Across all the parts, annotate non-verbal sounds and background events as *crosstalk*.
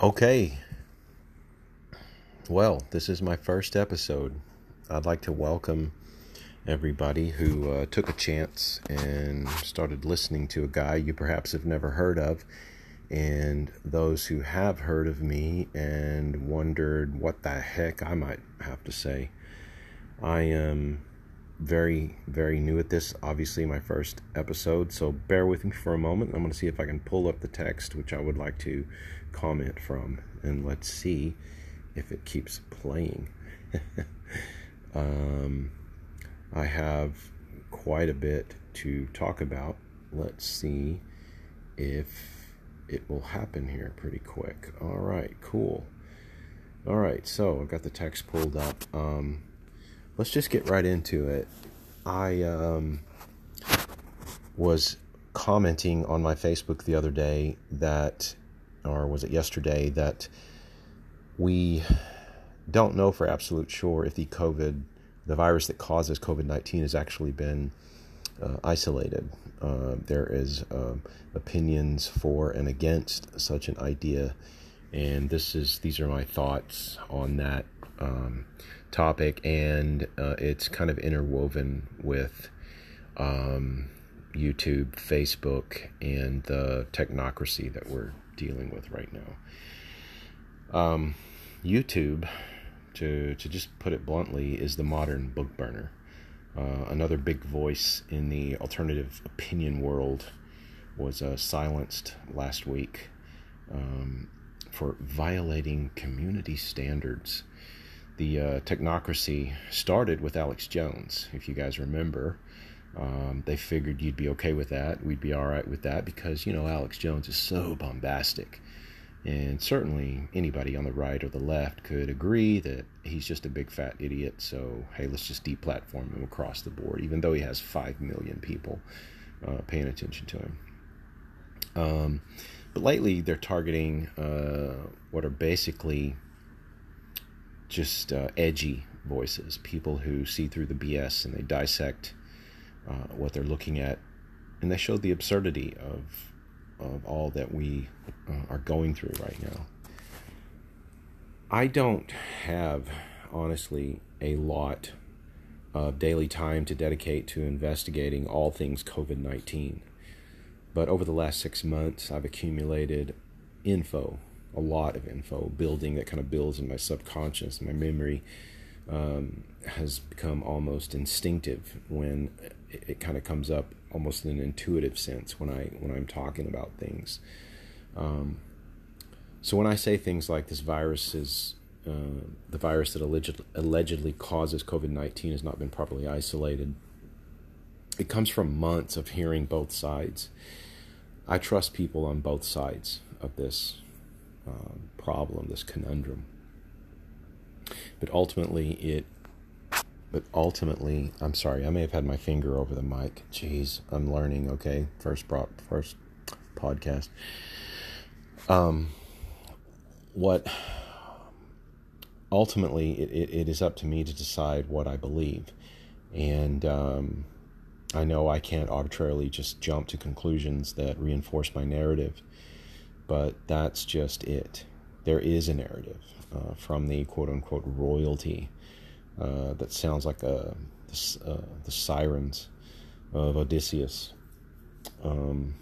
Okay. Well, this is my first episode. I'd like to welcome everybody who uh, took a chance and started listening to a guy you perhaps have never heard of, and those who have heard of me and wondered what the heck I might have to say. I am very, very new at this, obviously, my first episode, so bear with me for a moment. I'm going to see if I can pull up the text, which I would like to comment from, and let's see if it keeps playing. *laughs* um, I have quite a bit to talk about. Let's see if it will happen here pretty quick. All right, cool. All right, so I've got the text pulled up. Um, let's just get right into it. I um, was commenting on my Facebook the other day that, or was it yesterday, that we don't know for absolute sure if the COVID, the virus that causes COVID 19 has actually been uh, isolated. Uh, there is uh, opinions for and against such an idea, and this is these are my thoughts on that um, topic, and uh, it's kind of interwoven with um, YouTube, Facebook, and the technocracy that we're dealing with right now. Um, YouTube, to to just put it bluntly, is the modern book burner. Uh, another big voice in the alternative opinion world was uh, silenced last week um, for violating community standards the uh, technocracy started with Alex Jones, if you guys remember. Um, they figured you'd be okay with that. We'd be all right with that because, you know, Alex Jones is so bombastic. And certainly anybody on the right or the left could agree that he's just a big fat idiot. So, hey, let's just deplatform him across the board, even though he has 5 million people uh, paying attention to him. Um, but lately, they're targeting uh, what are basically just uh, edgy voices, people who see through the BS and they dissect uh, what they're looking at, and they show the absurdity of of all that we uh, are going through right now. I don't have, honestly, a lot of daily time to dedicate to investigating all things COVID 19. But over the last six months, I've accumulated info a lot of info building that kind of builds in my subconscious. My memory um, has become almost instinctive when it, it, kind of comes up almost in an intuitive sense when I when I'm talking about things. Um, so when I say things like this virus is uh, the virus that alleged, allegedly causes COVID nineteen has not been properly isolated, it comes from months of hearing both sides. I trust people on both sides of this um, problem, this conundrum. But ultimately, it. But ultimately, I'm sorry. I may have had my finger over the mic. Jeez, I'm learning. Okay, first brought first podcast. Um, what ultimately it, it, it is up to me to decide what I believe, and um, I know I can't arbitrarily just jump to conclusions that reinforce my narrative but that's just it. There is a narrative uh, from the quote unquote royalty uh, that sounds like a, uh, the sirens of Odysseus. Um,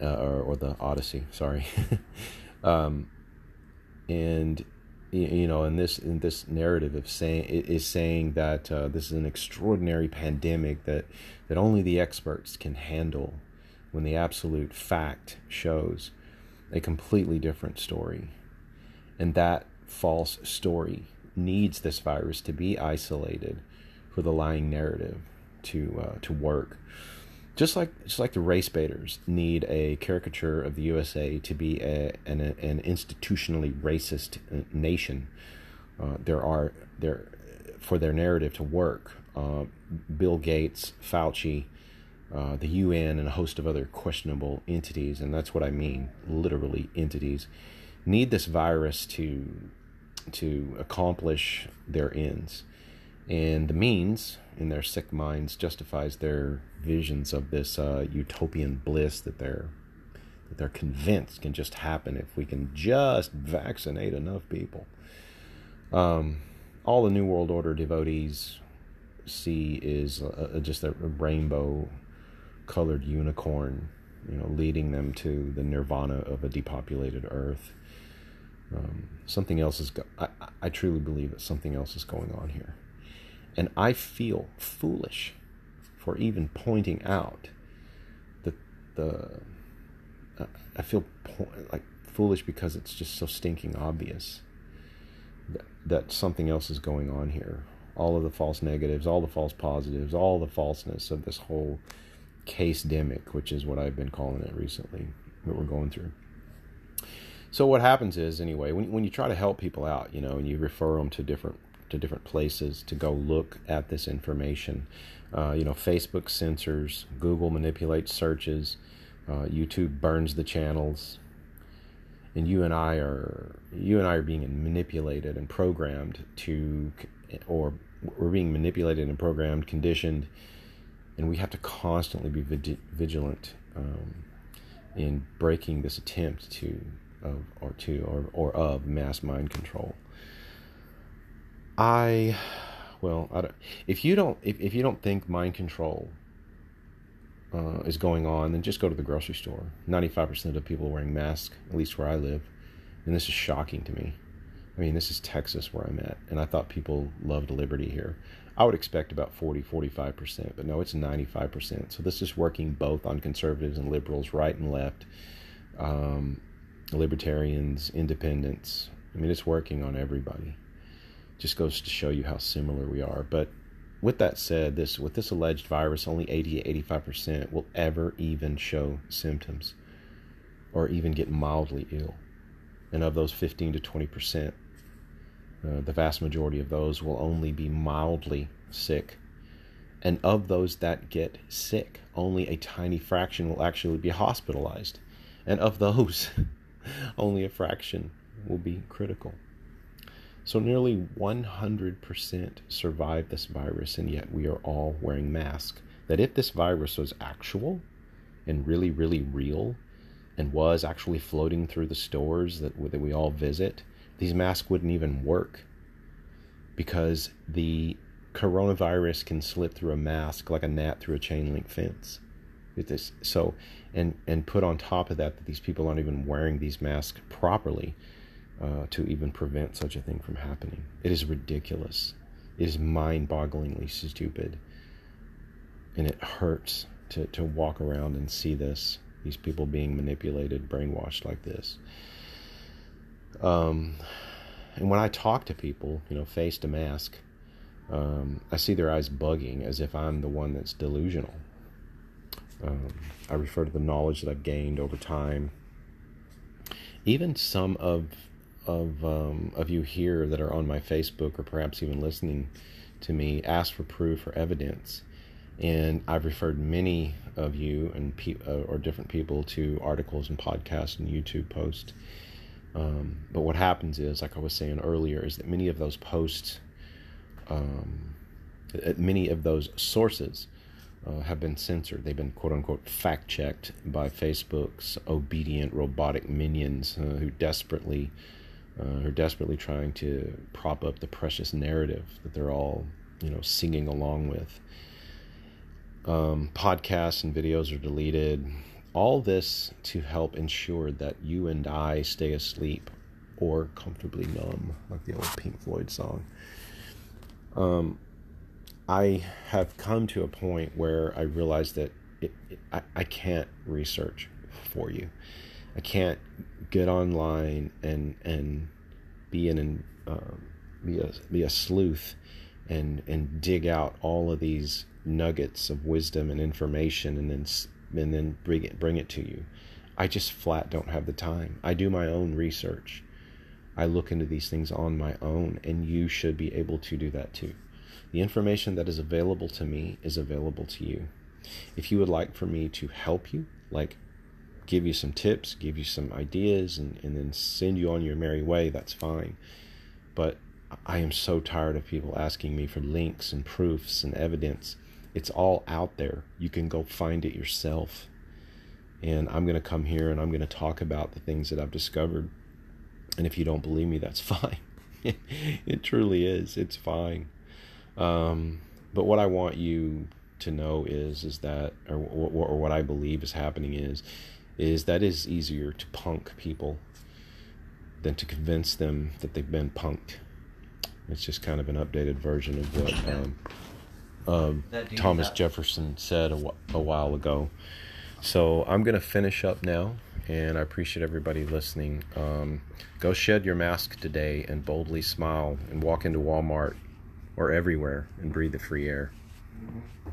uh, or, or, the Odyssey, sorry. *laughs* um, and you know, in this in this narrative of saying is saying that uh, this is an extraordinary pandemic that that only the experts can handle when the absolute fact shows a completely different story. And that false story needs this virus to be isolated for the lying narrative to uh, to work. Just like just like the race baiters need a caricature of the USA to be a, an, an institutionally racist nation, uh, there are there for their narrative to work. Uh, Bill Gates, Fauci, uh, the UN and a host of other questionable entities, and that's what I mean, literally entities, need this virus to to accomplish their ends. And the means, in their sick minds, justifies their visions of this uh, utopian bliss that they're that they're convinced can just happen if we can just vaccinate enough people. Um, all the New World Order devotees see is uh, just a rainbow colored unicorn, you know, leading them to the nirvana of a depopulated earth. Um, something else is, go- I, I truly believe that something else is going on here. And I feel foolish for even pointing out that the, uh, I feel po- like foolish because it's just so stinking obvious that, that something else is going on here. All of the false negatives, all the false positives, all the falseness of this whole case demic, which is what I've been calling it recently, that we're going through. So what happens is, anyway, when when you try to help people out, you know, and you refer them to different to different places to go look at this information, uh, you know, Facebook censors, Google manipulates searches, uh, YouTube burns the channels, and you and I are you and I are being manipulated and programmed to, or we're being manipulated and programmed, conditioned and we have to constantly be vigilant um, in breaking this attempt to of or to or, or of mass mind control. I well, I don't, if you don't if, if you don't think mind control uh, is going on, then just go to the grocery store. Ninety five percent of people are wearing masks, at least where I live, and this is shocking to me. I mean, this is Texas where I'm at, and I thought people loved liberty here. I would expect about 40, 45%, but no, it's 95%. So this is working both on conservatives and liberals, right and left, um, libertarians, independents. I mean, it's working on everybody. Just goes to show you how similar we are. But with that said, this with this alleged virus, only 80 85% will ever even show symptoms or even get mildly ill. And of those 15 to 20%, uh, the vast majority of those will only be mildly sick. And of those that get sick, only a tiny fraction will actually be hospitalized. And of those, *laughs* only a fraction will be critical. So nearly 100% survive this virus, and yet we are all wearing masks. That if this virus was actual and really, really real, and was actually floating through the stores that, that we all visit, these masks wouldn't even work because the coronavirus can slip through a mask like a gnat through a chain link fence. This, so, and and put on top of that that these people aren't even wearing these masks properly uh, to even prevent such a thing from happening. It is ridiculous. It is mind-bogglingly stupid, and it hurts to to walk around and see this. These people being manipulated, brainwashed like this. Um, and when I talk to people, you know, face to mask, um, I see their eyes bugging as if I'm the one that's delusional. Um, I refer to the knowledge that I've gained over time. Even some of of um, of you here that are on my Facebook or perhaps even listening to me ask for proof or evidence, and I've referred many of you and pe- uh, or different people to articles and podcasts and YouTube posts um, but what happens is, like I was saying earlier, is that many of those posts, um, many of those sources uh, have been censored. They've been quote unquote fact checked by Facebook's obedient robotic minions uh, who desperately uh, are desperately trying to prop up the precious narrative that they're all you know singing along with. Um, podcasts and videos are deleted all this to help ensure that you and I stay asleep or comfortably numb, like the old Pink Floyd song. Um, I have come to a point where I realize that it, it, I, I can't research for you. I can't get online and and be an um, be a be a sleuth and and dig out all of these nuggets of wisdom and information and then and then bring it bring it to you. I just flat don't have the time. I do my own research. I look into these things on my own, and you should be able to do that too. The information that is available to me is available to you. If you would like for me to help you, like give you some tips, give you some ideas, and, and then send you on your merry way, that's fine. But I am so tired of people asking me for links and proofs and evidence it's all out there. You can go find it yourself. and I'm going to come here and I'm going to talk about the things that I've discovered. And if you don't believe me, that's *laughs* fine. it truly is. It's fine. Um, but what I want you to know is is that, or, or what I believe is happening is, is that is easier to punk people than to convince them that they've been punked. It's just kind of an updated version of what um, um, Thomas Jefferson said a, a while ago. So I'm going to finish up now, and I appreciate everybody listening. Um, go shed your mask today and boldly smile and walk into Walmart or everywhere and breathe the free air. Mm-hmm.